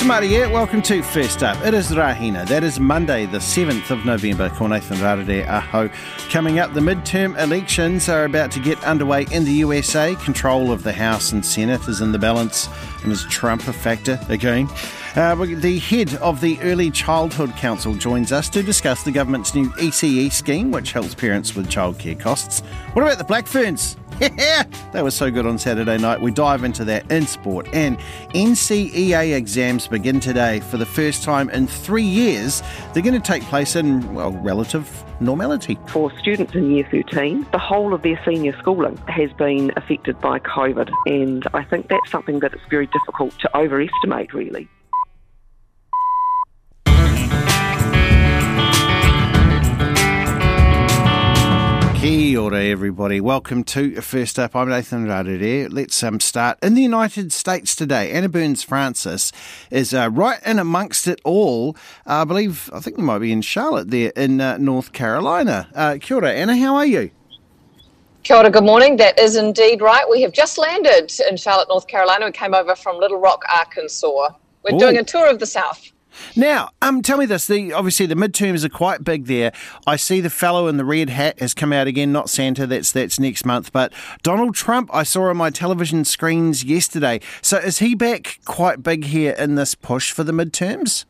Tamaria, welcome to First Up. It is Rahina. That is Monday, the 7th of November. Ko Nathan Aho. Coming up, the midterm elections are about to get underway in the USA. Control of the House and Senate is in the balance. And is Trump a factor again? Uh, the head of the Early Childhood Council joins us to discuss the government's new ECE scheme, which helps parents with childcare costs. What about the Black Ferns? That was so good on Saturday night. We dive into that in sport. And NCEA exams begin today for the first time in three years. They're going to take place in, well, relative normality. For students in year 13, the whole of their senior schooling has been affected by COVID. And I think that's something that it's very difficult to overestimate, really. Kia ora, everybody. Welcome to First Up. I'm Nathan Rarere. Let's um, start in the United States today. Anna Burns Francis is uh, right in amongst it all. Uh, I believe, I think you might be in Charlotte there in uh, North Carolina. Uh, kia ora, Anna. How are you? Kia ora, good morning. That is indeed right. We have just landed in Charlotte, North Carolina. We came over from Little Rock, Arkansas. We're Ooh. doing a tour of the South. Now, um, tell me this. The obviously the midterms are quite big there. I see the fellow in the red hat has come out again. Not Santa. That's that's next month. But Donald Trump, I saw on my television screens yesterday. So is he back quite big here in this push for the midterms?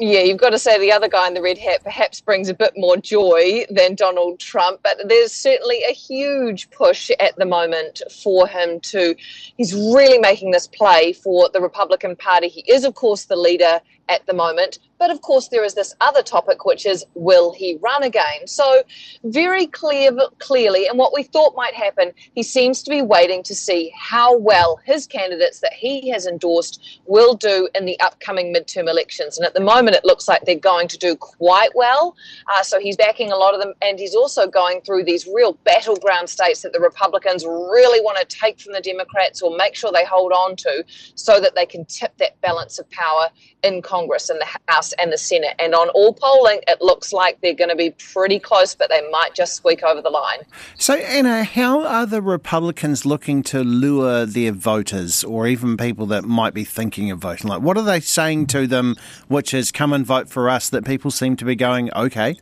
yeah, you've got to say the other guy in the red hat perhaps brings a bit more joy than Donald Trump, but there's certainly a huge push at the moment for him to. He's really making this play for the Republican Party. He is, of course, the leader at the moment. But of course, there is this other topic, which is will he run again? So, very clear, clearly, and what we thought might happen, he seems to be waiting to see how well his candidates that he has endorsed will do in the upcoming midterm elections. And at the moment, it looks like they're going to do quite well. Uh, so, he's backing a lot of them, and he's also going through these real battleground states that the Republicans really want to take from the Democrats or make sure they hold on to so that they can tip that balance of power in Congress and the House and the Senate. And on all polling, it looks like they're going to be pretty close, but they might just squeak over the line. So, Anna, how are the Republicans looking to lure their voters or even people that might be thinking of voting? Like, what are they saying to them, which is come and vote for us, that people seem to be going, okay?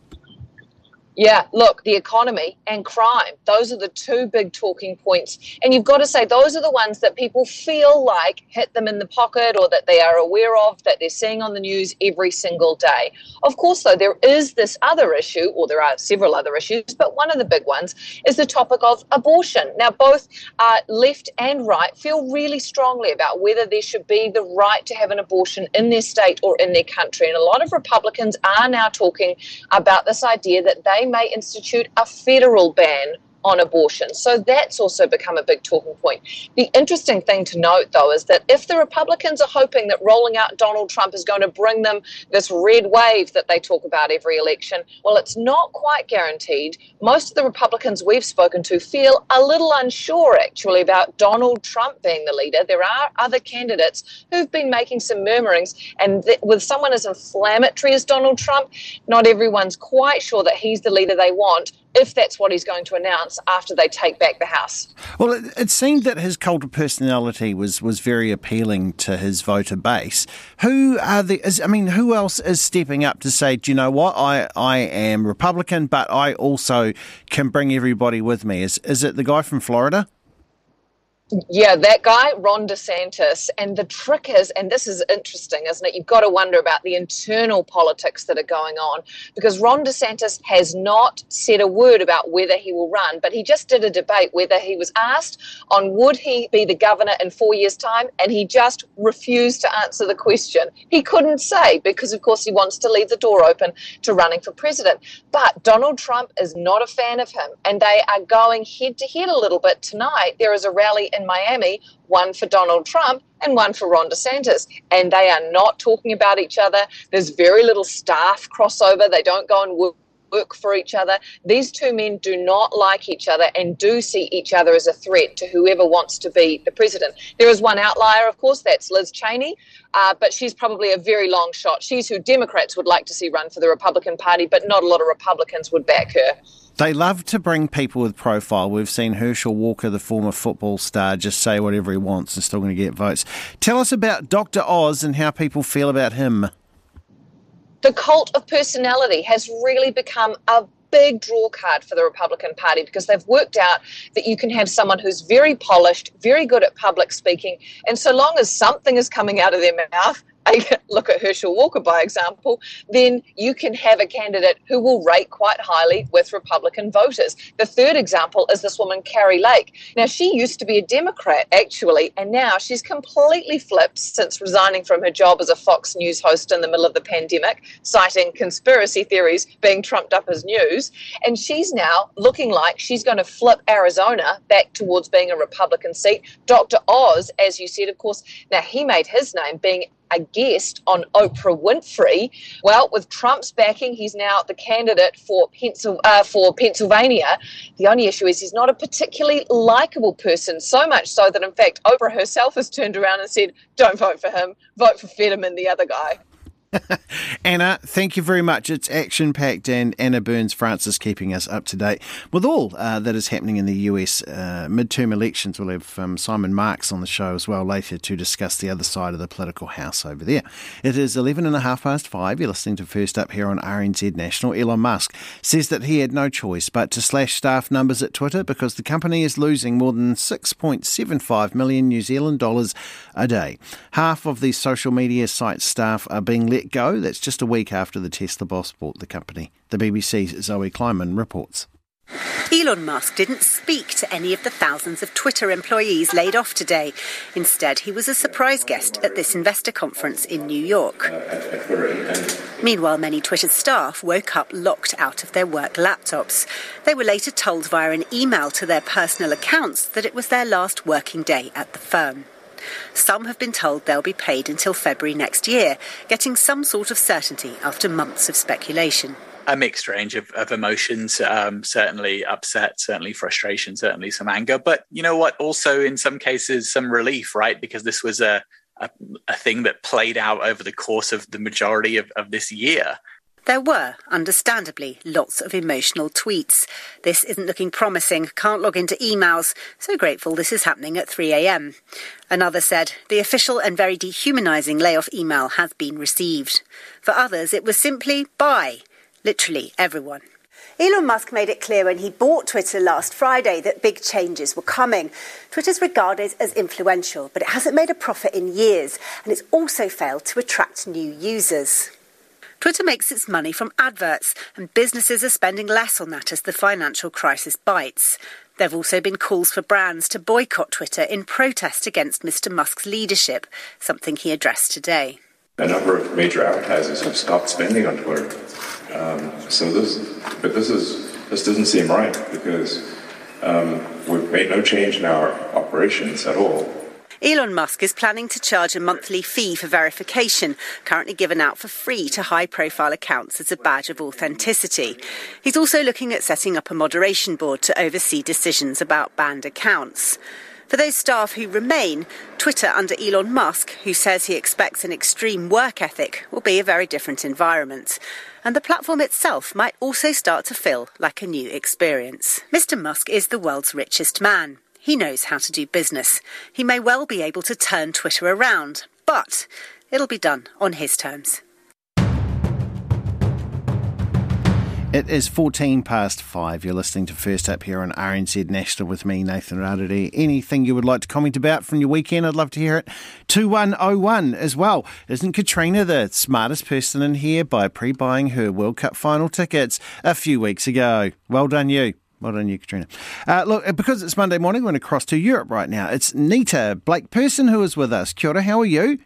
Yeah, look, the economy and crime, those are the two big talking points. And you've got to say, those are the ones that people feel like hit them in the pocket or that they are aware of, that they're seeing on the news every single day. Of course, though, there is this other issue, or there are several other issues, but one of the big ones is the topic of abortion. Now, both uh, left and right feel really strongly about whether there should be the right to have an abortion in their state or in their country. And a lot of Republicans are now talking about this idea that they may institute a federal ban on abortion. So that's also become a big talking point. The interesting thing to note, though, is that if the Republicans are hoping that rolling out Donald Trump is going to bring them this red wave that they talk about every election, well, it's not quite guaranteed. Most of the Republicans we've spoken to feel a little unsure, actually, about Donald Trump being the leader. There are other candidates who've been making some murmurings, and th- with someone as inflammatory as Donald Trump, not everyone's quite sure that he's the leader they want if that's what he's going to announce after they take back the House. Well, it, it, seemed that his cult of personality was, was very appealing to his voter base. Who are the? Is, I mean, who else is stepping up to say, do you know what? I, I am Republican, but I also can bring everybody with me. Is is it the guy from Florida? Yeah, that guy, Ron DeSantis. And the trick is, and this is interesting, isn't it? You've got to wonder about the internal politics that are going on because Ron DeSantis has not said a word about whether he will run, but he just did a debate whether he was asked on would he be the governor in four years' time, and he just refused to answer the question. He couldn't say because, of course, he wants to leave the door open to running for president. But Donald Trump is not a fan of him, and they are going head to head a little bit tonight. There is a rally in Miami, one for Donald Trump and one for Ron DeSantis. And they are not talking about each other. There's very little staff crossover. They don't go and work book for each other. These two men do not like each other and do see each other as a threat to whoever wants to be the president. There is one outlier, of course, that's Liz Cheney, uh, but she's probably a very long shot. She's who Democrats would like to see run for the Republican Party, but not a lot of Republicans would back her. They love to bring people with profile. We've seen Herschel Walker, the former football star, just say whatever he wants and still going to get votes. Tell us about Dr. Oz and how people feel about him. The cult of personality has really become a big draw card for the Republican Party because they've worked out that you can have someone who's very polished, very good at public speaking, and so long as something is coming out of their mouth, look at Herschel Walker, by example, then you can have a candidate who will rate quite highly with Republican voters. The third example is this woman, Kari Lake. Now, she used to be a Democrat, actually, and now she's completely flipped since resigning from her job as a Fox News host in the middle of the pandemic, citing conspiracy theories being trumped up as news. And she's now looking like she's going to flip Arizona back towards being a Republican seat. Dr. Oz, as you said, of course, now he made his name being a guest on Oprah Winfrey. Well, with Trump's backing, he's now the candidate for, Pencil, uh, for Pennsylvania. The only issue is he's not a particularly likable person, so much so that, in fact, Oprah herself has turned around and said, don't vote for him, vote for Fetterman, the other guy. Anna, thank you very much. It's action packed, and Anna Burns Francis keeping us up to date with all uh, that is happening in the US uh, midterm elections. We'll have um, Simon Marks on the show as well later to discuss the other side of the political house over there. It is 11 and a half past five. You're listening to First Up here on RNZ National. Elon Musk says that he had no choice but to slash staff numbers at Twitter because the company is losing more than 6.75 million New Zealand dollars a day. Half of the social media site staff are being let go. That's just a week after the Tesla boss bought the company. The BBC's Zoe Kleinman reports. Elon Musk didn't speak to any of the thousands of Twitter employees laid off today. Instead, he was a surprise guest at this investor conference in New York. Meanwhile, many Twitter staff woke up locked out of their work laptops. They were later told via an email to their personal accounts that it was their last working day at the firm. Some have been told they'll be paid until February next year, getting some sort of certainty after months of speculation. A mixed range of, of emotions um, certainly upset certainly frustration certainly some anger. But you know what? Also in some cases some relief right? Because this was a, a, a thing that played out over the course of the majority of, of this year there were, understandably, lots of emotional tweets. This isn't looking promising, can't log into emails, so grateful this is happening at 3am. Another said, the official and very dehumanising layoff email has been received. For others, it was simply bye. Literally everyone. Elon Musk made it clear when he bought Twitter last Friday that big changes were coming. Twitter's regarded as influential, but it hasn't made a profit in years, and it's also failed to attract new users. Twitter makes its money from adverts, and businesses are spending less on that as the financial crisis bites. There have also been calls for brands to boycott Twitter in protest against Mr. Musk's leadership, something he addressed today. A number of major advertisers have stopped spending on Twitter. Um, so this, but this is this doesn't seem right because um, we've made no change in our operations at all. Elon Musk is planning to charge a monthly fee for verification, currently given out for free to high profile accounts as a badge of authenticity. He's also looking at setting up a moderation board to oversee decisions about banned accounts. For those staff who remain, Twitter under Elon Musk, who says he expects an extreme work ethic, will be a very different environment. And the platform itself might also start to feel like a new experience. Mr. Musk is the world's richest man. He knows how to do business. He may well be able to turn Twitter around, but it'll be done on his terms. It is 14 past five. You're listening to First Up here on RNZ National with me, Nathan Rarere. Anything you would like to comment about from your weekend, I'd love to hear it. 2101 as well. Isn't Katrina the smartest person in here by pre buying her World Cup final tickets a few weeks ago? Well done, you. Well done, you, Katrina. Uh, look, uh, because it's Monday morning, we're going to cross to Europe right now. It's Nita Blake Persen who is with us. Kia ora, how are you?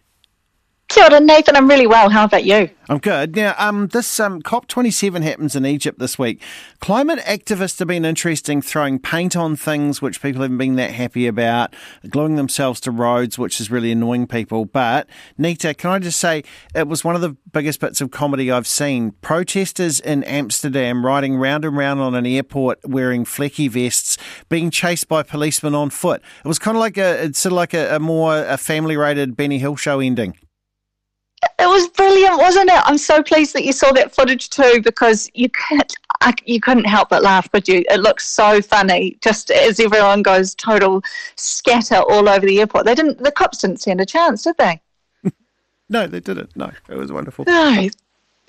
Kia Jordan, Nathan, I'm really well. How about you? I'm good. Now, um, this um, COP27 happens in Egypt this week. Climate activists have been interesting, throwing paint on things which people haven't been that happy about, gluing themselves to roads, which is really annoying people. But, Nita, can I just say, it was one of the biggest bits of comedy I've seen. Protesters in Amsterdam riding round and round on an airport wearing flecky vests, being chased by policemen on foot. It was kind of like a, it's sort of like a, a more a family rated Benny Hill show ending. It was brilliant, wasn't it? I'm so pleased that you saw that footage too, because you can't, I, you couldn't help but laugh, could you? It looks so funny, just as everyone goes total scatter all over the airport. They didn't, the cops didn't stand a chance, did they? no, they didn't. No, it was wonderful. No,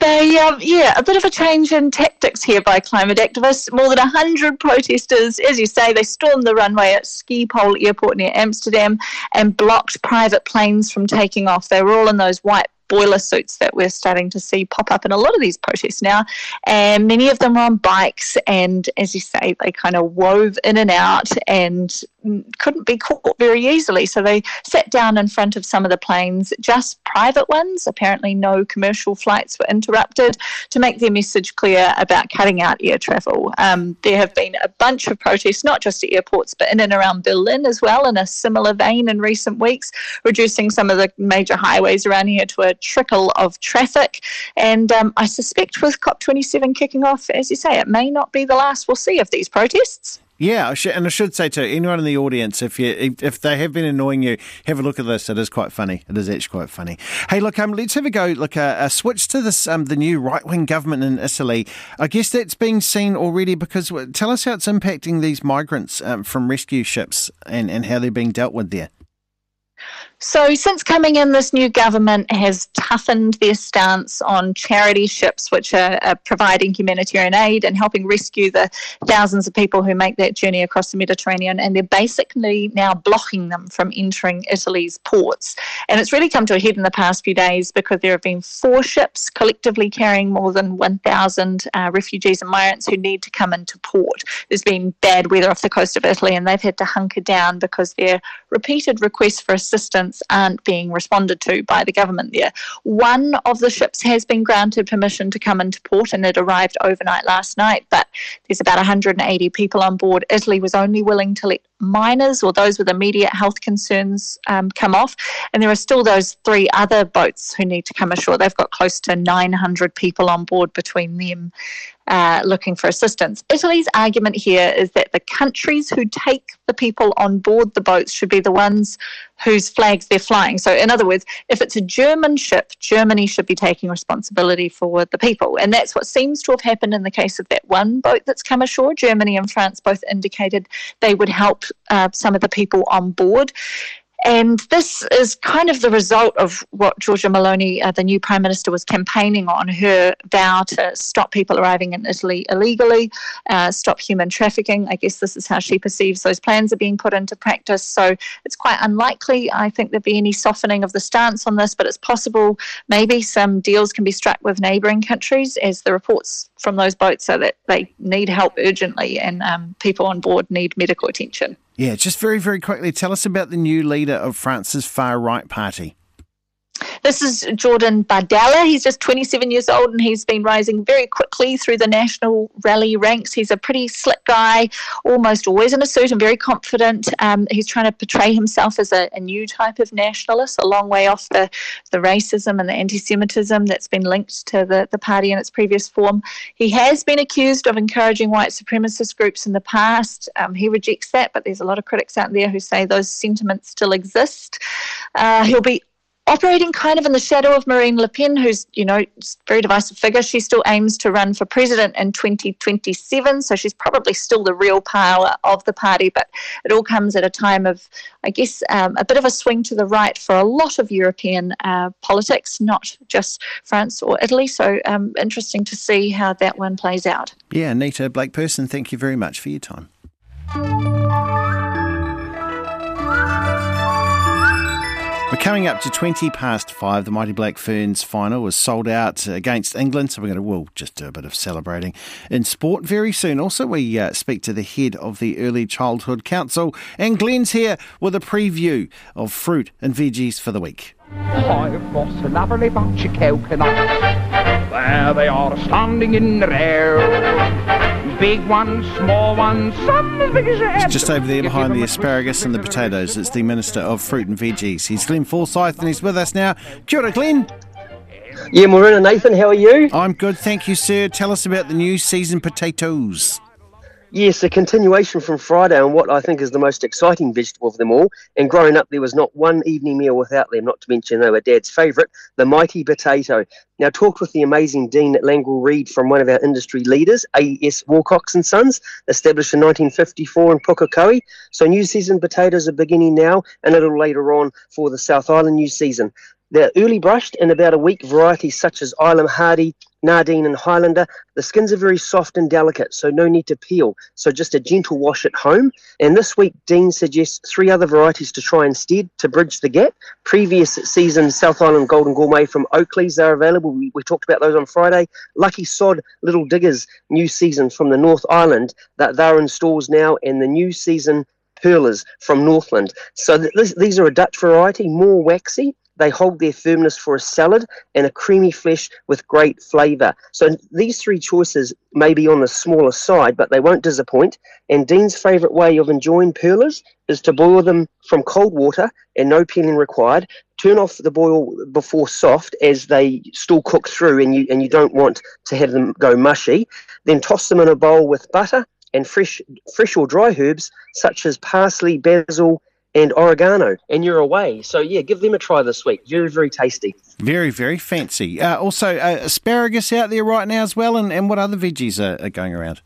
they, um, yeah, a bit of a change in tactics here by climate activists. More than 100 protesters, as you say, they stormed the runway at Schiphol Airport near Amsterdam and blocked private planes from taking off. They were all in those white boiler suits that we're starting to see pop up in a lot of these protests now. And many of them are on bikes. And as you say, they kind of wove in and out and couldn't be caught very easily. So they sat down in front of some of the planes, just private ones. Apparently, no commercial flights were interrupted to make their message clear about cutting out air travel. Um, there have been a bunch of protests, not just at airports, but in and around Berlin as well, in a similar vein in recent weeks, reducing some of the major highways around here to a trickle of traffic. And um, I suspect with COP27 kicking off, as you say, it may not be the last we'll see of these protests. Yeah, and I should say to anyone in the audience, if you if they have been annoying you, have a look at this. It is quite funny. It is actually quite funny. Hey, look, um, let's have a go. Look, uh, a switch to this um, the new right wing government in Italy. I guess that's being seen already because tell us how it's impacting these migrants um, from rescue ships and and how they're being dealt with there. So, since coming in, this new government has toughened their stance on charity ships, which are, are, providing humanitarian aid and helping rescue the thousands of people who make that journey across the Mediterranean. And they're basically now blocking them from entering Italy's ports. And it's really come to a head in the past few days because there have been four ships collectively carrying more than 1,000 uh, refugees and migrants who need to come into port. There's been bad weather off the coast of Italy, and they've had to hunker down because their repeated requests for assistance aren't being responded to by the government there. One of the ships has been granted permission to come into port and it arrived overnight last night, but there's about 180 people on board. Italy was only willing to let minors or those with immediate health concerns um, come off. And there are still those three other boats who need to come ashore. They've got close to 900 people on board between them uh, looking for assistance. Italy's argument here is that the countries who take the people on board the boats should be the ones whose flags they're flying. So, in other words, if it's a German ship, Germany should be taking responsibility for the people. And that's what seems to have happened in the case of that one boat that's come ashore. Germany and France both indicated they would help uh, some of the people on board. And this is kind of the result of what Giorgia Meloni, uh, the new Prime Minister, was campaigning on her vow to stop people arriving in Italy illegally, uh, stop human trafficking. I guess this is how she perceives those plans are being put into practice. So it's quite unlikely, I think, there'd be any softening of the stance on this, but it's possible maybe some deals can be struck with neighbouring countries as the reports from those boats are that they need help urgently and um, people on board need medical attention. Yeah, just very, very quickly, tell us about the new leader of France's far right party. This is Jordan Bardella. He's just 27 years old and he's been rising very quickly through the national rally ranks. He's a pretty slick guy, almost always in a suit and very confident. Um, he's trying to portray himself as a, a, new type of nationalist, a long way off the, the racism and the anti Semitism that's been linked to the, the party in its previous form. He has been accused of encouraging white supremacist groups in the past. Um, he rejects that, but there's a lot of critics out there who say those sentiments still exist. Uh, he'll be operating kind of in the shadow of Marine Le Pen, who's, you know, very divisive figure. She still aims to run for president in 2027, so she's probably still the real power of the party, but it all comes at a time of, I guess, um, a bit of a swing to the right for a lot of European uh, politics, not just France or Italy. So um, interesting to see how that one plays out. Yeah, Nita Blake Persen, thank you very much for your time. Coming up to 20 past five, the Mighty Black Ferns final was sold out against England, so we're going to, we'll just do a bit of celebrating in sport very soon. Also, we uh, speak to the head of the Early Childhood Council, and Glenn's here with a preview of fruit and veggies for the week. I've got a lovely bunch of coconuts. There they are standing in the air. Big ones, small ones, some as big as your head. Just over there behind the asparagus and the potatoes, it's the Minister of Fruit and Veggies. He's Glenn Forsyth and he's with us now. Kia ora, Glenn. Yeah, Marina Nathan, how are you? I'm good, thank you, sir. Tell us about the new season potatoes. Yes, a continuation from Friday on what I think is the most exciting vegetable of them all. And growing up, there was not one evening meal without them, not to mention they were Dad's favourite, the mighty potato. Now, talked with the amazing Dean at Langrel Reid from one of our industry leaders, A.S. Wilcox and Sons, established in 1954 in Pukekohe. So new season potatoes are beginning now and a little later on for the South Island new season. They're early brushed and about a week. Varieties such as Ilam Hardy, Nadine, and Highlander. The skins are very soft and delicate, so no need to peel. So just a gentle wash at home. And this week, Dean suggests three other varieties to try instead to bridge the gap. Previous season South Island Golden Gourmet from Oakley's are available. We, we talked about those on Friday. Lucky Sod Little Diggers new season from the North Island that they're in stores now, and the new season Perlers from Northland. So th- these are a Dutch variety, more waxy, they hold their firmness for a salad and a creamy flesh with great flavour. So these three choices may be on the smaller side, but they won't disappoint. And Dean's favourite way of enjoying perlers is to boil them from cold water and no peeling required. Turn off the boil before soft as they still cook through and you and you don't want to have them go mushy. Then toss them in a bowl with butter and fresh fresh or dry herbs such as parsley, basil, and oregano, and you're away. So yeah, give them a try this week. Very, very tasty. Very, very fancy. Uh, also, uh, asparagus out there right now as well, and, and what other veggies are, are going around?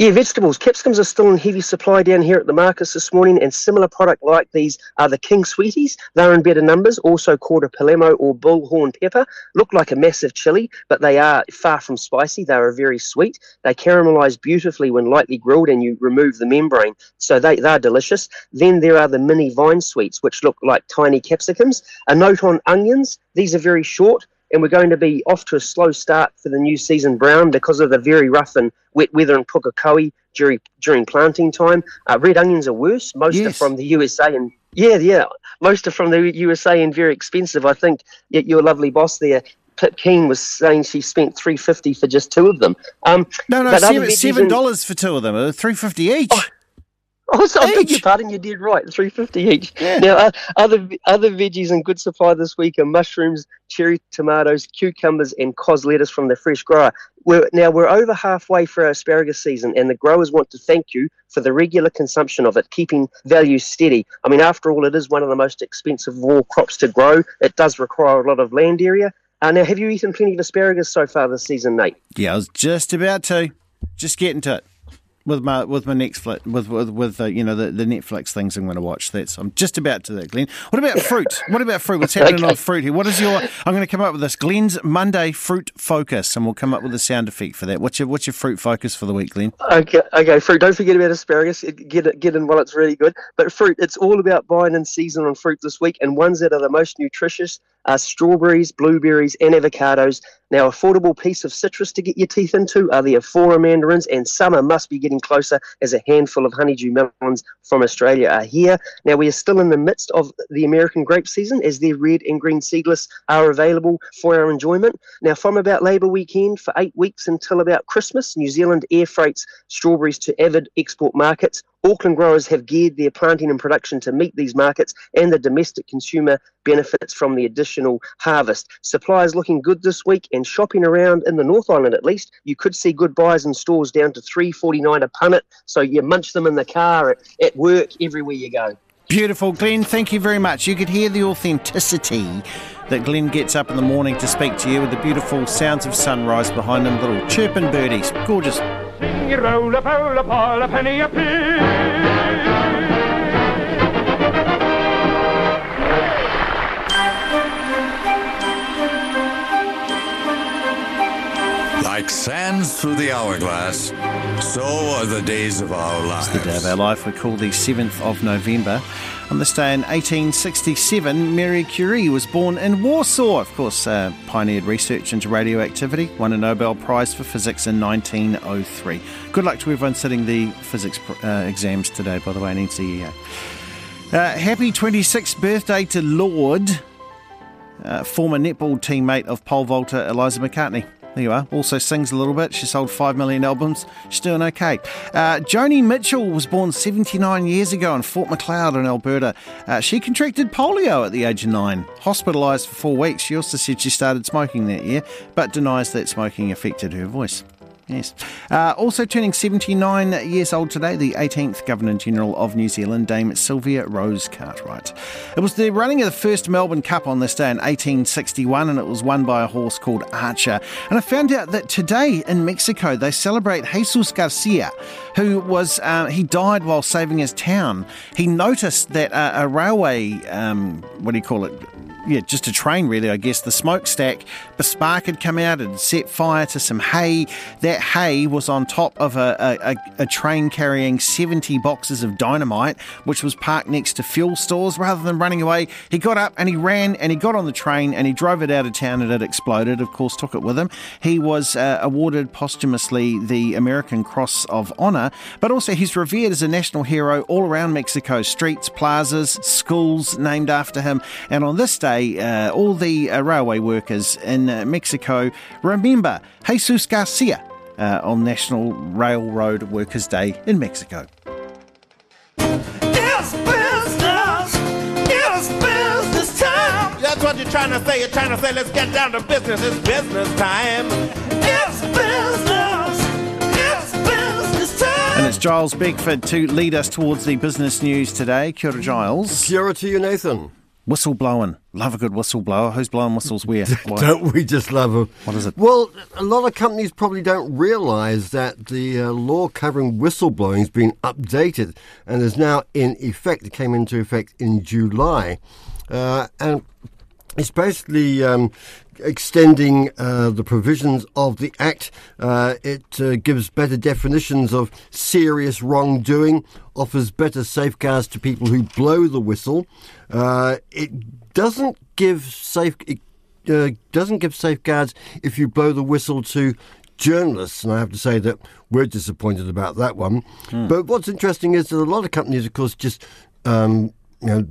Yeah, vegetables. Capsicums are still in heavy supply down here at the markets this morning, and similar product like these are the King Sweeties. They're in better numbers, also called a Palermo or bullhorn pepper. Look like a massive chili, but they are far from spicy. They are very sweet. They caramelize beautifully when lightly grilled, and you remove the membrane, so they, they're delicious. Then there are the mini vine sweets, which look like tiny capsicums. A note on onions. These are very short and we're going to be off to a slow start for the new season brown because of the very rough and wet weather in Pukekohe during during planting time. Uh, red onions are worse. Most yes. are from the USA and yeah, yeah, most are from the USA and very expensive. I think your lovely boss there. Pip Keen was saying she spent three fifty for just two of them. Um, no, no, seven, dollars for two of them. Uh, three fifty each. Oh, Oh, so I beg your pardon, you did right. Three fifty each. Yeah. Now, uh, other other veggies in good supply this week are mushrooms, cherry tomatoes, cucumbers, and cos lettuce from the fresh grower. We're, now we're over halfway for our asparagus season, and the growers want to thank you for the regular consumption of it, keeping value steady. I mean, after all, it is one of the most expensive of all crops to grow. It does require a lot of land area. Uh, now, have you eaten plenty of asparagus so far this season, Nate? Yeah, I was just about to. Just getting to it with my with my Netflix with with, with uh, you know the, the Netflix things I'm going to watch. That's I'm just about to that, Glenn. What about fruit? what about fruit? What's happening okay. on fruit here? What is your? I'm going to come up with this Glenn's Monday fruit focus, and we'll come up with a sound effect for that. What's your what's your fruit focus for the week, Glenn? Okay, okay, fruit. Don't forget about asparagus. Get it get in while it's really good. But fruit, it's all about buying in season on fruit this week, and ones that are the most nutritious are strawberries, blueberries, and avocados. Now, affordable piece of citrus to get your teeth into are the Afourer mandarins, and summer must be getting closer as a handful of honeydew melons from Australia are here. Now, we are still in the midst of the American grape season as their red and green seedless are available for our enjoyment. Now, from about Labour weekend for eight weeks until about Christmas, New Zealand air freights strawberries to avid export markets. Auckland growers have geared their planting and production to meet these markets, and the domestic consumer benefits from the additional harvest. Supply is looking good this week, and shopping around in the North Island at least, you could see good buys in stores down to three forty nine a punnet. So you munch them in the car, at, at work, everywhere you go. Beautiful, Glenn. Thank you very much. You could hear the authenticity that Glenn gets up in the morning to speak to you with the beautiful sounds of sunrise behind him, little chirping birdies. Gorgeous. Sing roll a a penny a like sands through the hourglass, so are the days of our lives. It's the day of our life. We call the 7th of November. On this day in 1867, Marie Curie was born in Warsaw. Of course, uh, pioneered research into radioactivity, won a Nobel Prize for Physics in 1903. Good luck to everyone sitting the physics uh, exams today, by the way, in NCEA. Uh, happy 26th birthday to Lorde, uh, former netball teammate of pole vaulter Eliza McCartney. There you are. Also sings a little bit. She sold 5 million albums. She's doing okay. Uh, Joni Mitchell was born 79 years ago in Fort Macleod in Alberta. Uh, she contracted polio at the age of nine, hospitalised for four weeks. She also said she started smoking that year, but denies that smoking affected her voice. Yes. Uh, also turning 79 years old today, the 18th Governor General of New Zealand, Dame Sylvia Rose Cartwright. It was the running of the first Melbourne Cup on this day in 1861, and it was won by a horse called Archer. And I found out that today in Mexico they celebrate Jesus Garcia, who was uh, he died while saving his town. He noticed that uh, a railway, um, what do you call it? Yeah, just a train really, I guess. The smokestack, the spark had come out and set fire to some hay. That hay was on top of a, a, a, train carrying 70 boxes of dynamite, which was parked next to fuel stores. Rather than running away, he got up and he ran and he got on the train and he drove it out of town and it exploded. Of course, took it with him. He was uh, awarded posthumously the American Cross of Honor, but also he's revered as a national hero all around Mexico. Streets, plazas, schools named after him. And on this day, uh, all the uh, railway workers in uh, Mexico remember Jesus Garcia uh, on National Railroad Workers' Day in Mexico. It's business. It's business time. That's what you're trying to say. You're trying to say, let's get down to business. It's business time. It's business. It's business time. And it's Giles Beckford to lead us towards the business news today. Kia ora, Giles. Kia ora to you, Nathan. Whistle blowing. Love a good whistle blower. Who's blowing whistles where? Why? don't we just love them? What is it? Well, a lot of companies probably don't realise that the uh, law covering whistleblowing has been updated and is now in effect. It came into effect in July. Uh, and it's basically um, extending uh, the provisions of the Act. Uh, it uh, gives better definitions of serious wrongdoing, offers better safeguards to people who blow the whistle. Uh, it doesn't give safe. It, uh, doesn't give safeguards if you blow the whistle to journalists, and I have to say that we're disappointed about that one. Mm. But what's interesting is that a lot of companies, of course, just um, you know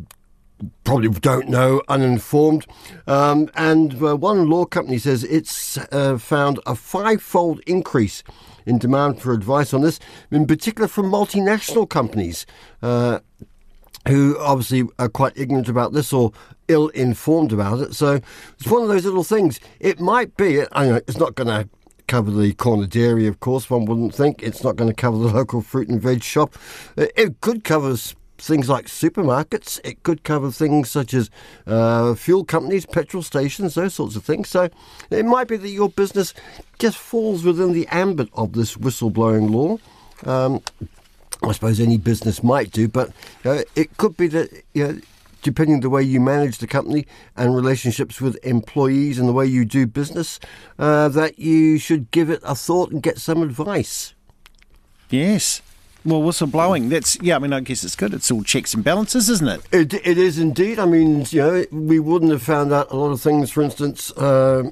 probably don't know, uninformed. Um, and uh, one law company says it's uh, found a five-fold increase in demand for advice on this, in particular from multinational companies. Uh, who obviously are quite ignorant about this or ill informed about it. So it's one of those little things. It might be, I know it's not going to cover the corner dairy, of course, one wouldn't think. It's not going to cover the local fruit and veg shop. It could cover things like supermarkets. It could cover things such as uh, fuel companies, petrol stations, those sorts of things. So it might be that your business just falls within the ambit of this whistleblowing law. Um, I suppose any business might do, but uh, it could be that. You know, depending on the way you manage the company and relationships with employees and the way you do business, uh, that you should give it a thought and get some advice. Yes. Well, whistleblowing, that's, yeah, I mean, I guess it's good. It's all checks and balances, isn't it? It, it is indeed. I mean, you know, we wouldn't have found out a lot of things, for instance, uh,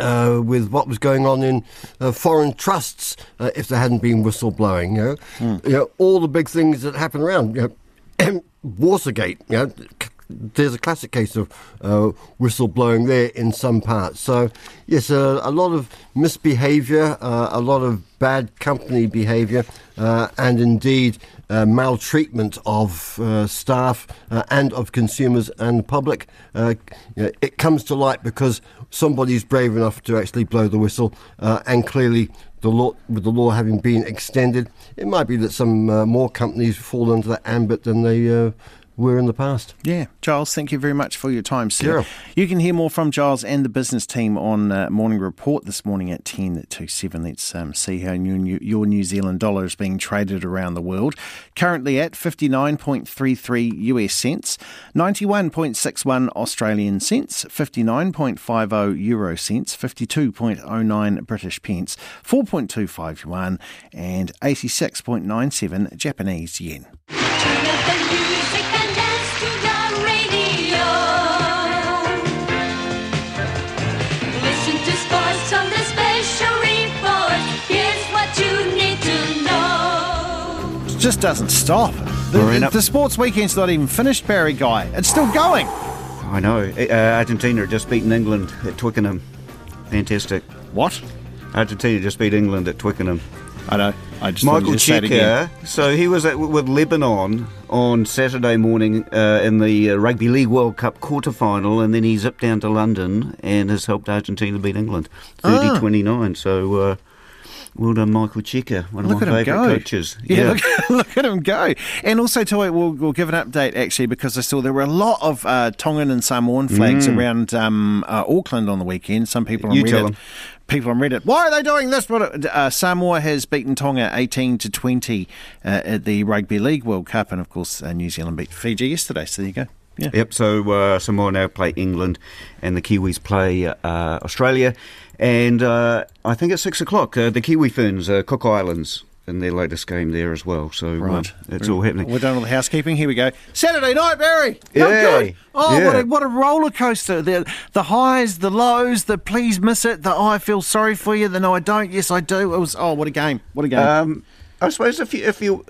uh, with what was going on in uh, foreign trusts uh, if there hadn't been whistleblowing. You know, mm. you know, all the big things that happen around. You know, Watergate. You know, there's a classic case of uh, whistleblowing there in some parts. So, yes, uh, a lot of misbehaviour, uh, a lot of bad company behaviour, uh, and indeed uh, maltreatment of uh, staff and of consumers and public. You know, it comes to light because somebody's brave enough to actually blow the whistle, and clearly the law, with the law having been extended, it might be that some uh, more companies fall under that ambit than they uh, were in the past. Yeah, Giles, thank you very much for your time, sir. Yeah. You can hear more from Giles and the business team on uh, Morning Report this morning at 10 to 7. Let's um, see how new, new, your New Zealand dollar is being traded around the world. Currently at 59.33 US cents, 91.61 Australian cents, 59.50 euro cents, 52.09 British pence, 4.25 yuan, and 86.97 Japanese yen. Just doesn't stop. The, the, the, sports weekend's not even finished, Barry Guy. It's still going. I know. Uh, Argentina just beaten England at Twickenham. Fantastic. What? Argentina just beat England at Twickenham. I know. I just Michael Cheika. So he was at, with Lebanon on Saturday morning uh, in the uh, Rugby League World Cup quarter final, and then he zipped down to London and has helped Argentina beat England 30 ah. 29. So. Uh, well done, Michael Cheika, one of look my favourite coaches. Yeah, yeah. Look, look, at him go. And also, to it, we'll, we'll, give an update actually because I saw there were a lot of uh, Tongan and Samoan flags mm. around um, uh, Auckland on the weekend. Some people on you Reddit people on Reddit. Why are they doing this? Uh, Samoa has beaten Tonga 18 to 20 uh, at the Rugby League World Cup, and of course, uh, New Zealand beat Fiji yesterday. So there you go. Yeah. Yep. So uh, Samoa now play England, and the Kiwis play uh, Australia. And uh, I think at six o'clock, uh, the Kiwi Ferns, uh, Cook Islands, in their latest game there as well. So uh, right. it's all happening. We're done all the housekeeping. Here we go. Saturday night, Barry. Yeah. Oh, yeah. what a what a roller coaster. The the highs, the lows, the please miss it, the oh, I feel sorry for you, the no I don't, yes I do. It was oh what a game. What a game. Um, I suppose if you if you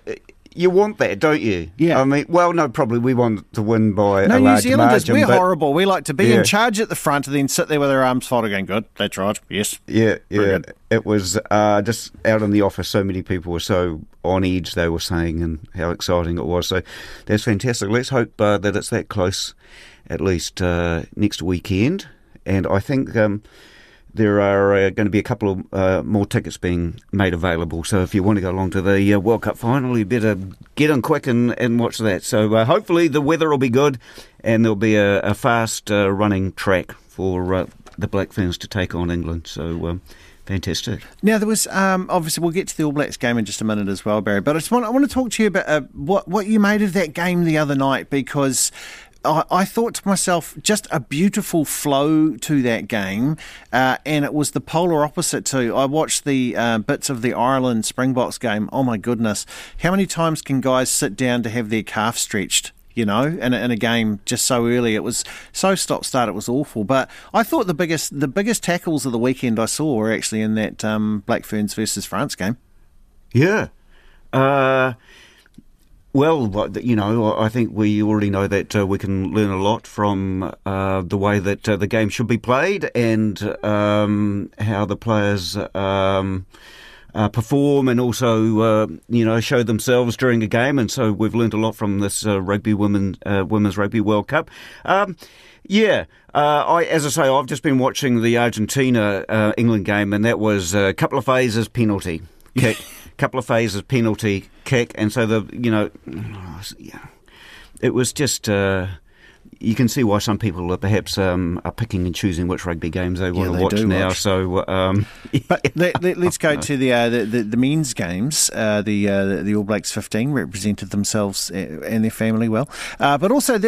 you want that, don't you? Yeah. I mean, well, no, probably we want to win by no, a New large Zealanders, margin. we're but, horrible. We like to be yeah. in charge at the front and then sit there with our arms folded going, good, that's right, yes. Yeah, yeah. It was uh, just out in the office, so many people were so on edge, they were saying, and how exciting it was. So that's fantastic. Let's hope uh, that it's that close at least uh, next weekend. And I think. Um, there are uh, going to be a couple of uh, more tickets being made available. So if you want to go along to the uh, World Cup final, you better get in quick and, and watch that. So uh, hopefully the weather will be good and there'll be a, a fast uh, running track for uh, the Black Ferns to take on England. So. Um, Fantastic. Now there was um, obviously we'll get to the All Blacks game in just a minute as well, Barry. But I just want I want to talk to you about what what you made of that game the other night because I, I, thought to myself, just a beautiful flow to that game, uh, and it was the polar opposite to. I watched the uh, bits of the Ireland Springboks game. Oh my goodness, how many times can guys sit down to have their calf stretched? You know, in a, in a game just so early, it was so stop start. It was awful. But I thought the biggest the biggest tackles of the weekend I saw were actually in that um, Black Ferns versus France game. Yeah. Uh, well, you know, I think we already know that uh, we can learn a lot from uh, the way that uh, the game should be played and um, how the players um, uh, perform and also, uh, you know, show themselves during a game. And so we've learned a lot from this uh, rugby women women's rugby World Cup. Um, yeah, I, as I say, I've just been watching the Argentina England game, and that was a couple of phases penalty kick couple of phases penalty kick, and so the you know, it was just. Uh, you can see why some people are perhaps um, are picking and choosing which rugby games they want yeah, to watch now. Watch. So, um, but let, us let, go to the, uh, the, the, the men's games. Uh, the, uh, the All Blacks 15 represented themselves uh, and their family well, uh, but also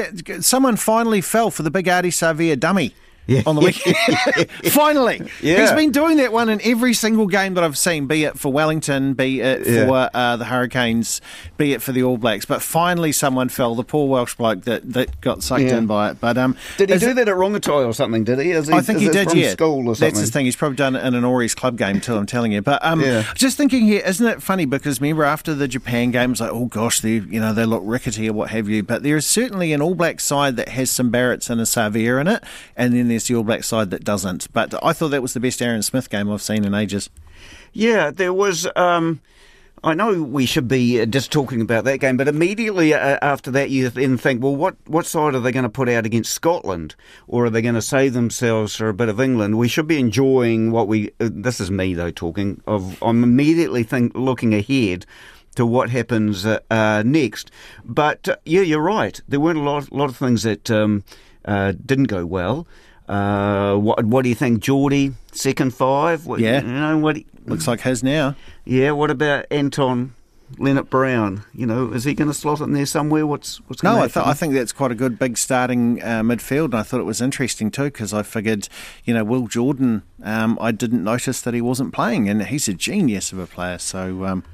someone finally fell for the big Ardie Savea dummy yeah. on the weekend. Finally, yeah. he's been doing that one in every single game that I've seen, be it for Wellington, be it for uh, the Hurricanes, be it for the All Blacks. But finally, someone fell. The poor Welsh bloke that, that got sucked yeah. in by it. But um, did he do it, that at Rongotai or something? Did he? he I think he did. yeah, school or something. That's his thing. He's probably done it in an Ories club game too. I'm telling you. But um, just thinking here, isn't it funny? Because remember after the Japan game, it's like, oh gosh, they you know they look rickety or what have you. But there is certainly an All Black side that has some Barretts and a Savea in it, and then there's the All Black side that doesn't. But I thought that was the best Aaron Smith game I've seen in ages. Yeah, there was. Um, I know we should be uh, just talking about that game, but immediately uh, after that, you then think, well, what, what side are they going to put out against Scotland? Or are they going to save themselves for a bit of England? We should be enjoying what we. Uh, this is me, though, talking. of I'm immediately think, looking ahead to what happens uh, uh, next. But uh, yeah, you're right. There weren't a lot, lot of things that um, didn't go well. Uh, what, what do you think, Jordie? Second five? What, Yeah. you know what? Looks like his now. Yeah. What about Anton Lienert Brown? You know, is he going to slot in there somewhere? What's what's No, going I, to th- I think that's quite a good big starting uh, midfield, and I thought it was interesting too because I figured, you know, Will Jordan, um, I didn't notice that he wasn't playing, and he's a genius of a player. So um,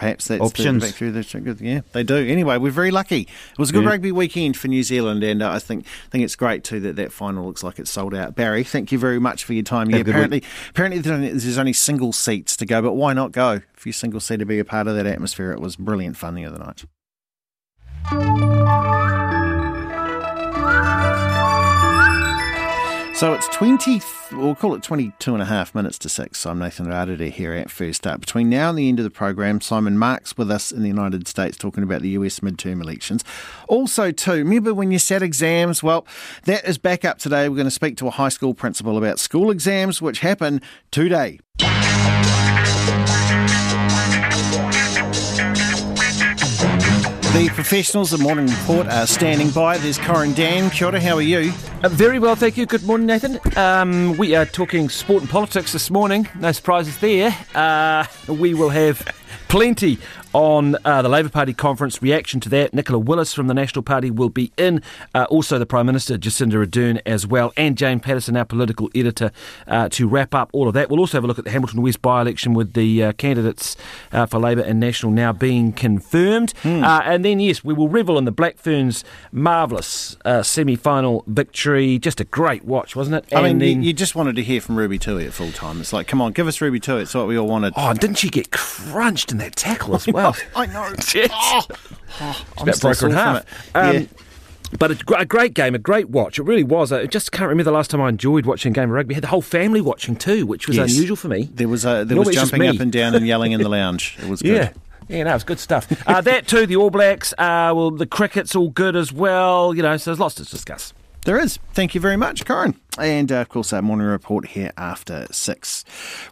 perhaps that's Options. The, back through the, yeah, they do. Anyway, we're very lucky. It was a good Yeah. rugby weekend for New Zealand, and uh, I think think it's great too that that final looks like it's sold out. Barry, thank you very much for your time. Yeah, apparently, apparently there's only- there's only single seats to go, but why not go? If you're single seat to be a part of that atmosphere, it was brilliant fun the other night. So it's 20, we'll call it 22 and a half minutes to six. I'm Nathan Rarere here at First Up. Between now and the end of the program, Simon Marks with us in the United States talking about the US midterm elections. Also, too, remember when you sat exams? Well, that is back up today. We're going to speak to a high school principal about school exams, which happen today. The professionals of Morning Report are standing by. There's Corin Dann. Kia ora, how are you? Uh, very well, thank you. Good morning, Nathan. Um, we are talking sport and politics this morning. No surprises there. Uh, we will have plenty on uh, the Labour Party conference reaction to that. Nicola Willis from the National Party will be in. Uh, also, the Prime Minister, Jacinda Ardern, as well, and Jane Patterson, our political editor, uh, to wrap up all of that. We'll also have a look at the Hamilton West by election with the uh, candidates uh, for Labour and National now being confirmed. Uh, and then, yes, we will revel in the Black Ferns' marvellous uh, semi final victory. Just a great watch, wasn't it? I mean, And you, then- you just wanted to hear from Ruby Tui at full time. It's like, come on, give us Ruby Tui. It's what we all wanted. Oh, didn't she get crunched in that tackle as well? I know. Shit. Oh, It's I'm about still broke her in half. Um, Yeah. But a, a great game, a great watch. It really was. I just can't remember the last time I enjoyed watching a game of rugby. I had the whole family watching too, which was Yes. unusual for me. There was a, there Normally was jumping up and down and yelling in the lounge. It was good. Yeah. Yeah, no, it's good stuff. uh, that too, the All Blacks. Uh, well, the cricket's all good as well. You know, so there's lots to discuss. There is. Thank you very much, Corin. And uh, of course, our morning report here after six.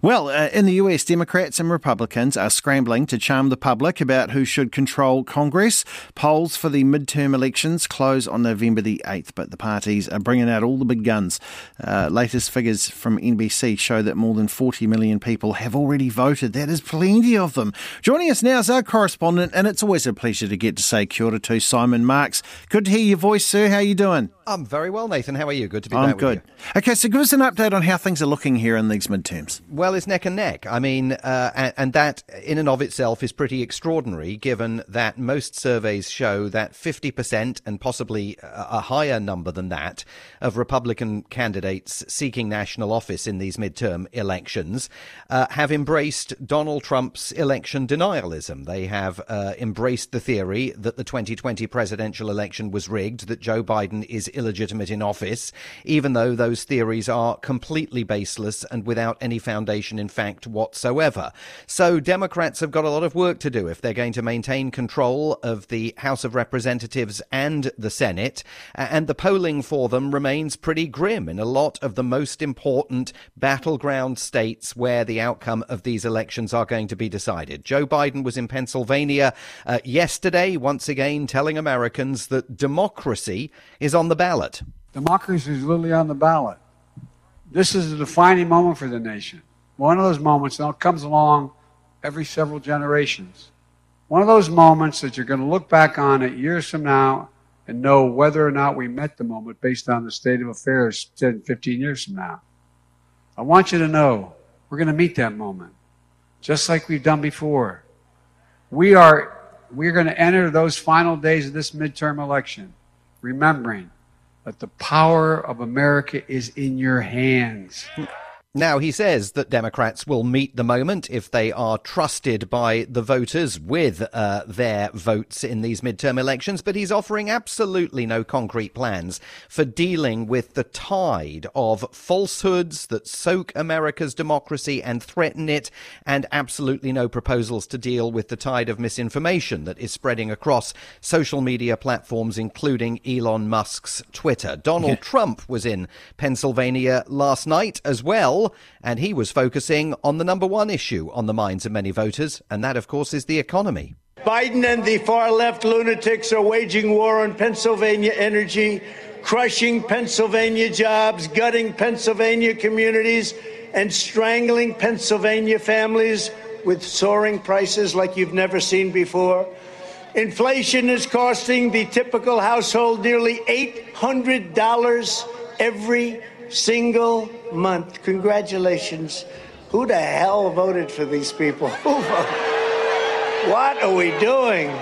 Well, uh, in the US, Democrats and Republicans are scrambling to charm the public about who should control Congress. Polls for the midterm elections close on November the 8th, but the parties are bringing out all the big guns. Uh, latest figures from NBC show that more than 40 million people have already voted. That is plenty of them. Joining us now is our correspondent, and it's always a pleasure to get to say kia ora to Simon Marks. Good to hear your voice, sir. How are you doing? I'm very well, Nathan. How are you? Good to be I'm good. Okay, so give us an update on how things are looking here in these midterms. Well, it's neck and neck. I mean, uh, and, and that in and of itself is pretty extraordinary, given that most surveys show that 50% and possibly a a higher number than that of Republican candidates seeking national office in these midterm elections uh, have embraced Donald Trump's election denialism. They have uh, embraced the theory that the 2020 presidential election was rigged, that Joe Biden is illegitimate in office, even though those theories are completely baseless and without any foundation in fact whatsoever. So Democrats have got a lot of work to do if they're going to maintain control of the House of Representatives and the Senate. And the polling for them remains pretty grim in a lot of the most important battleground states where the outcome of these elections are going to be decided. Joe Biden was in Pennsylvania uh, yesterday, once again telling Americans that democracy is on the ballot. Democracy is literally on the ballot. This is a defining moment for the nation. One of those moments that comes along every several generations. One of those moments that you're going to look back on it years from now and know whether or not we met the moment based on the state of affairs 10, 15 years from now. I want you to know we're going to meet that moment, just like we've done before. We are we're going to enter those final days of this midterm election, remembering that the power of America is in your hands. Now, he says that Democrats will meet the moment if they are trusted by the voters with uh, their votes in these midterm elections, but he's offering absolutely no concrete plans for dealing with the tide of falsehoods that soak America's democracy and threaten it, and absolutely no proposals to deal with the tide of misinformation that is spreading across social media platforms, including Elon Musk's Twitter. Donald Trump was in Pennsylvania last night as well, and he was focusing on the number one issue on the minds of many voters, and that, of course, is the economy. Biden and the far left lunatics are waging war on Pennsylvania energy, crushing Pennsylvania jobs, gutting Pennsylvania communities, and strangling Pennsylvania families with soaring prices like you've never seen before. Inflation is costing the typical household nearly $800 every single month. Congratulations. Who the hell voted for these people? what are we doing?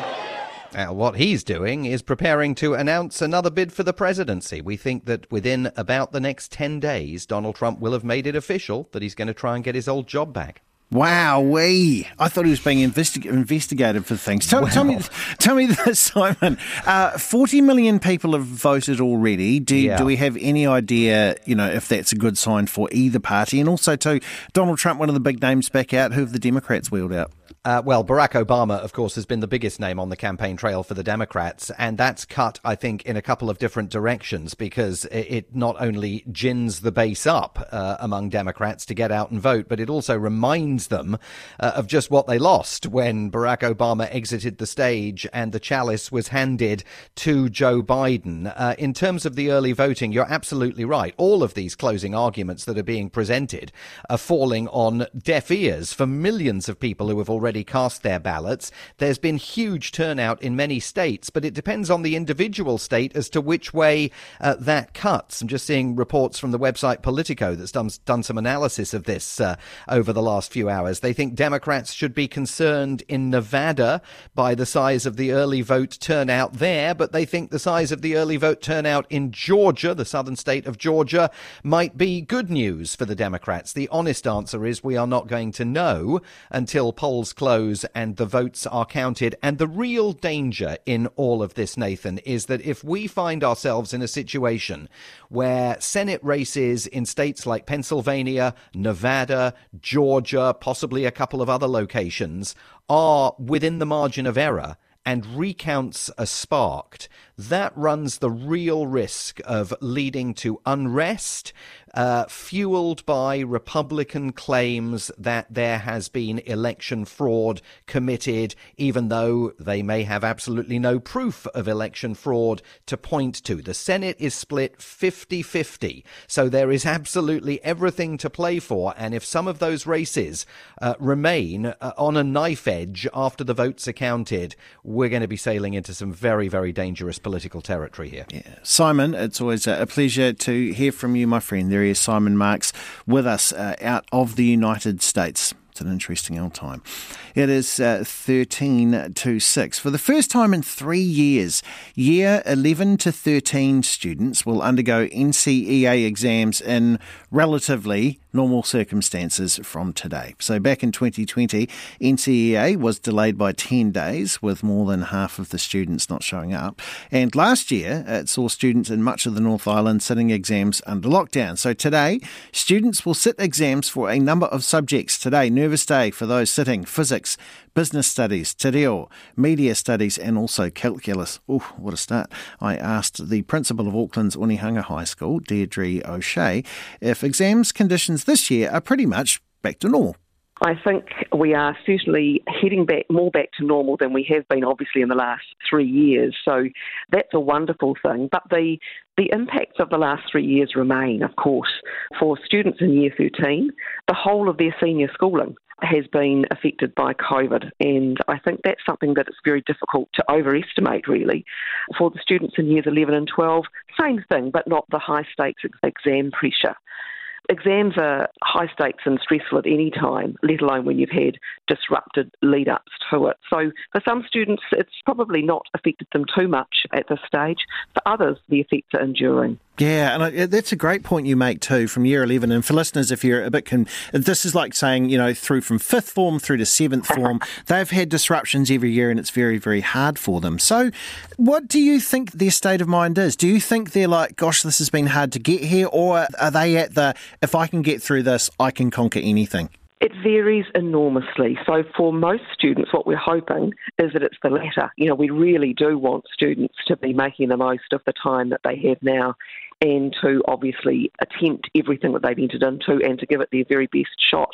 Now, what he's doing is preparing to announce another bid for the presidency. We think that within about the next 10 days, Donald Trump will have made it official that he's going to try and get his old job back. Wow, we! I thought he was being investi- investigated for things. Tell, tell me, tell me this, Simon. Uh, Forty million people have voted already. Do, Yeah. do we have any idea, you know, if that's a good sign for either party? And also, too, Donald Trump, one of the big names back out. Who have the Democrats wheeled out? Uh, well, Barack Obama, of course, has been the biggest name on the campaign trail for the Democrats, and that's cut, I think, in a couple of different directions because it, not only gins the base up uh, among Democrats to get out and vote, but it also reminds them uh, of just what they lost when Barack Obama exited the stage and the chalice was handed to Joe Biden. Uh, in terms of the early voting, you're absolutely right. All of these closing arguments that are being presented are falling on deaf ears for millions of people who have already cast their ballots. There's been huge turnout in many states, but it depends on the individual state as to which way uh, that cuts. I'm just seeing reports from the website Politico that's done, done some analysis of this uh, over the last few hours. They think Democrats should be concerned in Nevada by the size of the early vote turnout there, but they think the size of the early vote turnout in Georgia, the southern state of Georgia, might be good news for the Democrats. The honest answer is we are not going to know until polls close and the votes are counted. And the real danger in all of this, Nathan, is that if we find ourselves in a situation where Senate races in states like Pennsylvania, Nevada, Georgia, possibly a couple of other locations are within the margin of error and recounts are sparked, that runs the real risk of leading to unrest, uh, fueled by Republican claims that there has been election fraud committed, even though they may have absolutely no proof of election fraud to point to. The Senate is split 50 50, so there is absolutely everything to play for. And if some of those races uh, remain uh, on a knife edge after the votes are counted, we're going to be sailing into some very, very dangerous political territory here. Simon, it's always a pleasure to hear from you, my friend. There is Simon Marks, with us uh, out of the United States. It's an interesting old time. It is uh, 13 to 6. For the first time in three years, year 11 to 13 students will undergo NCEA exams in relatively normal circumstances from today. So back in 2020, NCEA was delayed by 10 days with more than half of the students not showing up. And last year, it saw students in much of the North Island sitting exams under lockdown. So today, students will sit exams for a number of subjects. Today, nervous day for those sitting physics, business studies, te reo, media studies, and also calculus. Oh, what a start. I asked the principal of Auckland's Onehunga High School, Deirdre O'Shea, if exams conditions this year are pretty much back to normal. I think we are certainly heading back more back to normal than we have been, obviously, in the last three years. So that's a wonderful thing. But the the impacts of the last three years remain, of course, for students in year 13. The whole of their senior schooling has been affected by COVID, and I think that's something that it's very difficult to overestimate, really. For the students in years 11 and 12, same thing, but not the high stakes exam pressure exams are high stakes and stressful at any time, let alone when you've had disrupted lead ups to it. So for some students, it's probably not affected them too much at this stage. For others, the effects are enduring. Yeah, and I, that's a great point you make too from year 11. And for listeners, if you're a bit, con- this is like saying, you know, through from fifth form through to seventh form, they've had disruptions every year and it's very, very hard for them. So, what do you think their state of mind is? Do you think they're like, gosh, this has been hard to get here? Or are they at the, if I can get through this, I can conquer anything? It varies enormously. So, for most students, what we're hoping is that it's the latter. You know, we really do want students to be making the most of the time that they have now and to obviously attempt everything that they've entered into and to give it their very best shot.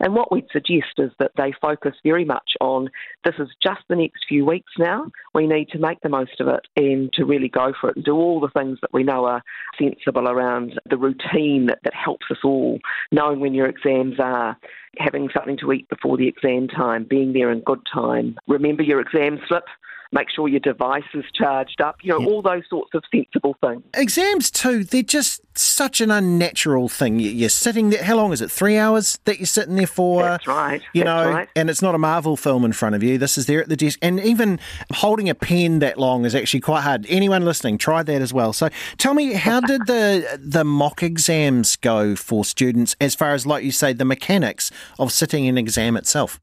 And what we'd suggest is that they focus very much on this is just the next few weeks now. We need to make the most of it and to really go for it and do all the things that we know are sensible around the routine that, that helps us all, knowing when your exams are, having something to eat before the exam time, being there in good time. Remember your exam slip make sure your device is charged up, you know, all those sorts of sensible things. Exams, too, they're just such an unnatural thing. You're sitting there, how long is it? Three hours that you're sitting there for? That's right. You That's know, right. and it's not a Marvel film in front of you. This is there at the desk. And even holding a pen that long is actually quite hard. Anyone listening, try that as well. So tell me, how did the, the mock exams go for students as far as, like you say, the mechanics of sitting an exam itself?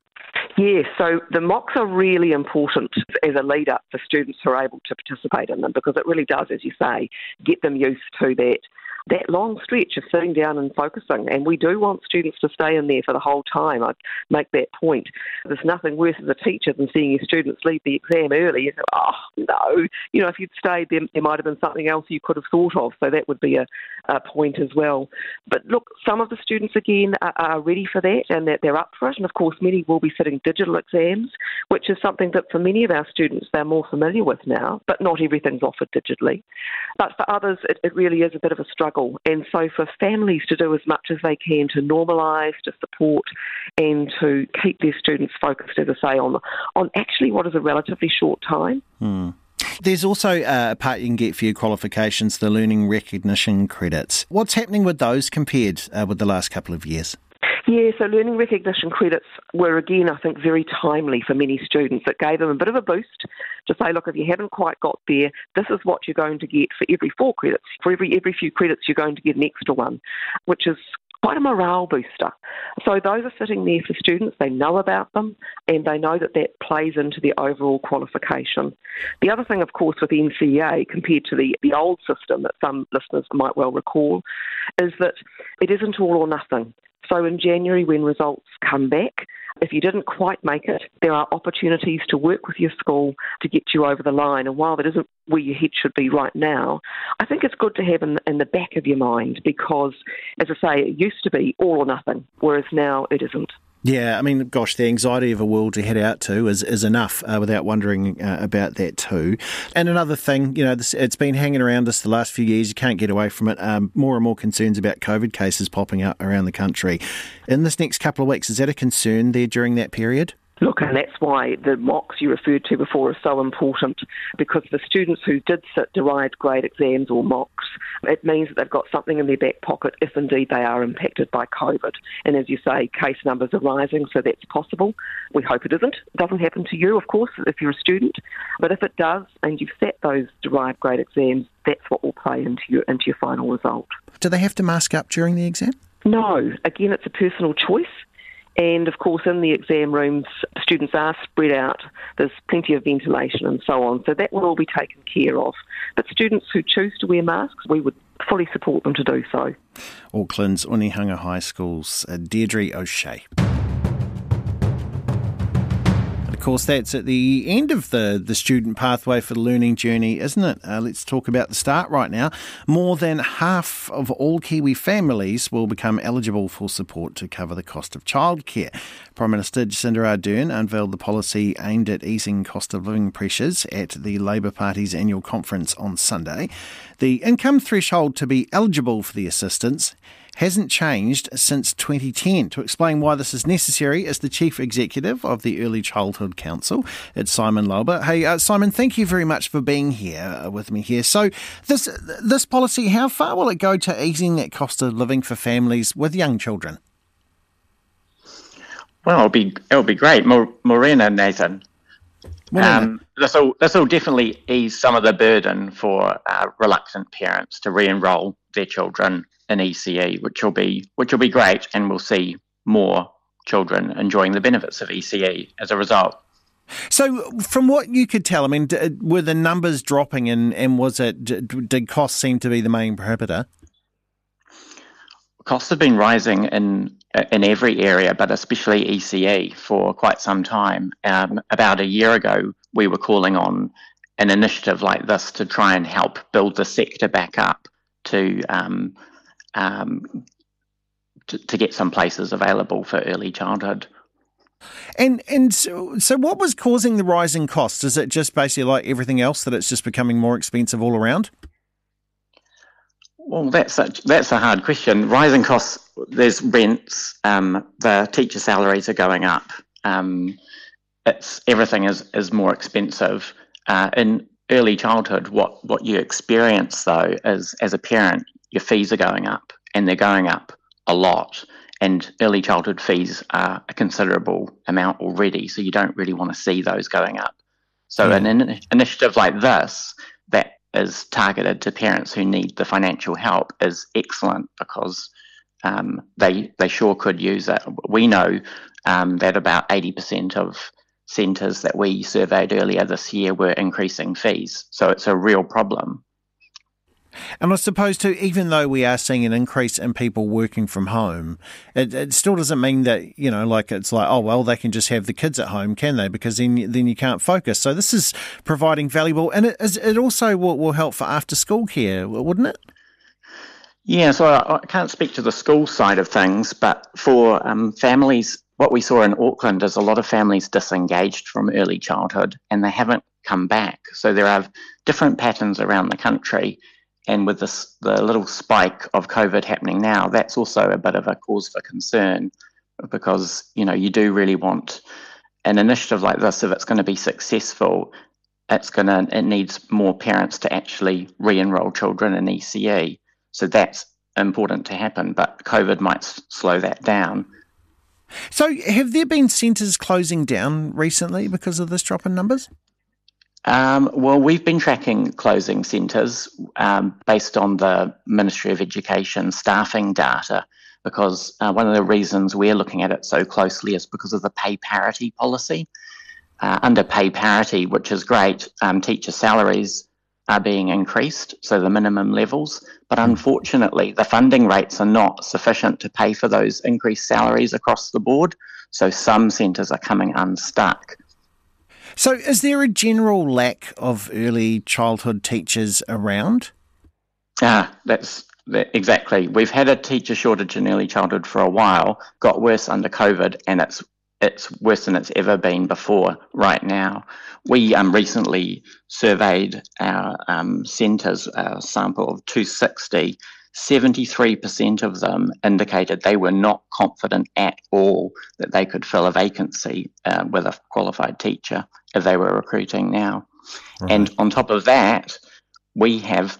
Yes, so the mocks are really important as a lead up for students who are able to participate in them because it really does, as you say, get them used to that that long stretch of sitting down and focusing. And we do want students to stay in there for the whole time. I'd make that point. There's nothing worse as a teacher than seeing your students leave the exam early. You go, oh, no. You know, if you'd stayed, there, there might have been something else you could have thought of. So that would be a, a point as well. But look, some of the students, again, are, are ready for that and that they're up for it. And of course, many will be sitting digital exams, which is something that for many of our students they're more familiar with now, but not everything's offered digitally. But for others, it, it really is a bit of a struggle. And so for families to do as much as they can to normalise, to support, and to keep their students focused, as I say, on, on actually what is a relatively short time. Hmm. There's also a part you can get for your qualifications, the learning recognition credits. What's happening with those compared uh, with the last couple of years? Yeah, so learning recognition credits were again, I think, very timely for many students. It gave them a bit of a boost to say, look, if you haven't quite got there, this is what you're going to get for every four credits. For every every few credits, you're going to get an extra one, which is quite a morale booster. So those are sitting there for students, they know about them, and they know that that plays into the overall qualification. The other thing, of course, with NCEA compared to the, the old system that some listeners might well recall, is that it isn't all or nothing. So in January, when results come back, if you didn't quite make it, there are opportunities to work with your school to get you over the line. And while that isn't where your head should be right now, I think it's good to have in, in the back of your mind because, as I say, it used to be all or nothing, whereas now it isn't. Yeah, I mean, gosh, the anxiety of a world to head out to is, is enough uh, without wondering uh, about that too. And another thing, you know, this, it's been hanging around us the last few years. You can't get away from it. Um, more and more concerns about COVID cases popping up around the country. In this next couple of weeks, is that a concern there during that period? Look, and that's why the mocks you referred to before are so important because the students who did sit derived grade exams or mocks, it means that they've got something in their back pocket if indeed they are impacted by COVID. And as you say, case numbers are rising, so that's possible. We hope it isn't. It doesn't happen to you, of course, if you're a student. But if it does and you've sat those derived grade exams, that's what will play into your, into your final result. Do they have to mask up during the exam? No. Again, it's a personal choice. And of course, in the exam rooms, students are spread out. There's plenty of ventilation and so on. So that will all be taken care of. But students who choose to wear masks, we would fully support them to do so. Auckland's Onehunga High School's uh, Deirdre O'Shea. Course, that's at the end of the, the student pathway for the learning journey, isn't it? Uh, let's talk about the start right now. More than half of all Kiwi families will become eligible for support to cover the cost of childcare. Prime Minister Jacinda Ardern unveiled the policy aimed at easing cost of living pressures at the Labour Party's annual conference on Sunday. The income threshold to be eligible for the assistance hasn't changed since 2010. To explain why this is necessary is the Chief Executive of the Early Childhood Council. It's Simon Laube. Hey, uh, Simon, thank you very much for being here uh, with me here. So, this this policy, how far will it go to easing that cost of living for families with young children? Well, it'll be it'll be great, Maureen and Nathan. Um, this will this will definitely ease some of the burden for uh, reluctant parents to re-enroll their children in ECE, which will be which will be great, and we'll see more children enjoying the benefits of ECE as a result. So, from what you could tell, I mean, were the numbers dropping, and, and was it did costs seem to be the main prohibitor? Costs have been rising in in every area, but especially ECE for quite some time. Um, about a year ago, we were calling on an initiative like this to try and help build the sector back up to um, um, to, to get some places available for early childhood. And and so, so, what was causing the rising costs? Is it just basically like everything else that it's just becoming more expensive all around? Well, that's a, that's a hard question. Rising costs. There's rents. Um, the teacher salaries are going up. Um, it's everything is is more expensive. Uh, in early childhood, what what you experience though is as a parent, your fees are going up, and they're going up a lot. And early childhood fees are a considerable amount already, so you don't really want to see those going up. So, an in- initiative like this that is targeted to parents who need the financial help is excellent because um, they they sure could use it. We know um, that about eighty percent of centres that we surveyed earlier this year were increasing fees, so it's a real problem. And I suppose too, even though we are seeing an increase in people working from home, it, it still doesn't mean that you know, like it's like, oh well, they can just have the kids at home, can they? Because then then you can't focus. So this is providing valuable, and it, it also will, will help for after school care, wouldn't it? Yeah, so I, I can't speak to the school side of things, but for um, families, what we saw in Auckland is a lot of families disengaged from early childhood and they haven't come back. So there are different patterns around the country. And with this, the little spike of COVID happening now, that's also a bit of a cause for concern because, you know, you do really want an initiative like this, if it's going to be successful, it's going to, it needs more parents to actually re-enroll children in ECE. So that's important to happen, but COVID might slow that down. So, have there been centres closing down recently because of this drop in numbers? Um, well, we've been tracking closing centres um, based on the Ministry of Education staffing data because uh, one of the reasons we're looking at it so closely is because of the pay parity policy. Uh, under pay parity, which is great, um, teacher salaries are being increased, so the minimum levels, but unfortunately, the funding rates are not sufficient to pay for those increased salaries across the board. So some centres are coming unstuck. So, is there a general lack of early childhood teachers around? Ah, that's that, exactly. We've had a teacher shortage in early childhood for a while. Got worse under COVID, and it's it's worse than it's ever been before. Right now, we um, recently surveyed our um, centres, a sample of 260. 73% of them indicated they were not confident at all that they could fill a vacancy uh, with a qualified teacher if they were recruiting now. Right. And on top of that, we have,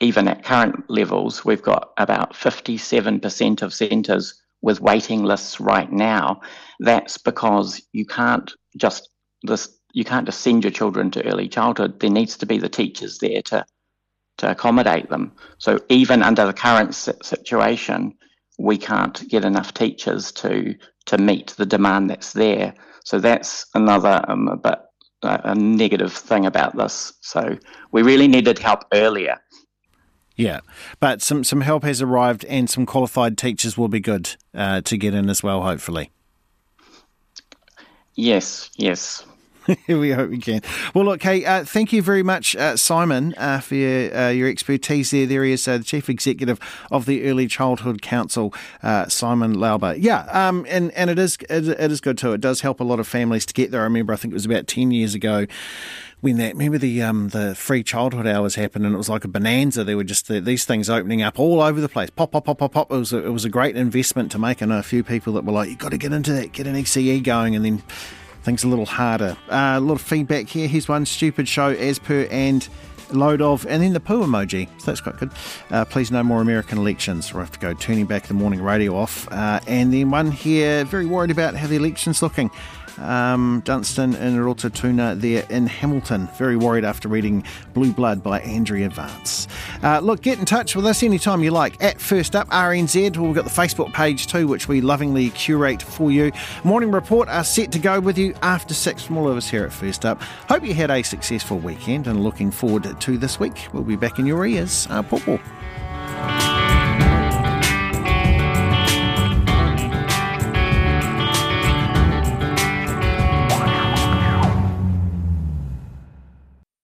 even at current levels, we've got about 57% of centres with waiting lists right now. That's because you can't just this you can't just send your children to early childhood. There needs to be the teachers there to to accommodate them. So even under the current situation, we can't get enough teachers to to meet the demand that's there. So that's another um, a bit uh, a negative thing about this. So we really needed help earlier. Yeah, but some some help has arrived, and some qualified teachers will be good uh, to get in as well. Hopefully. Yes. Yes. we hope we can. Well, look, hey, uh, thank you very much, uh, Simon, uh, for your, uh, your, expertise there. There he is, uh, the Chief Executive of the Early Childhood Council, uh, Simon Laube. Yeah, um, and, and it is it, it is good too. It does help a lot of families to get there. I remember, I think it was about 10 years ago when that remember the um the free childhood hours happened and it was like a bonanza. There were just the, these things opening up all over the place. Pop, pop, pop, pop, pop. It was a, it was a great investment to make. Know a few people that were like, "You got to get into that, get an ECE going," and then things a little harder. Uh, a lot of feedback here. Here's one stupid show as per and load of, and then the poo emoji. So that's quite good. Uh, please no more American elections. we have to go turning back the morning radio off. Uh, and then one here, very worried about how the election's looking um, Dunstan and Rototuna there in Hamilton. Very worried after reading Blue Blood by Andrea Vance. Uh, look, get in touch with us anytime you like at First Up RNZ. We've got the Facebook page too, which we lovingly curate for you. Morning Report are set to go with you after six from all of us here at First Up. Hope you had a successful weekend and looking forward to this week. We'll be back in your ears. Uh.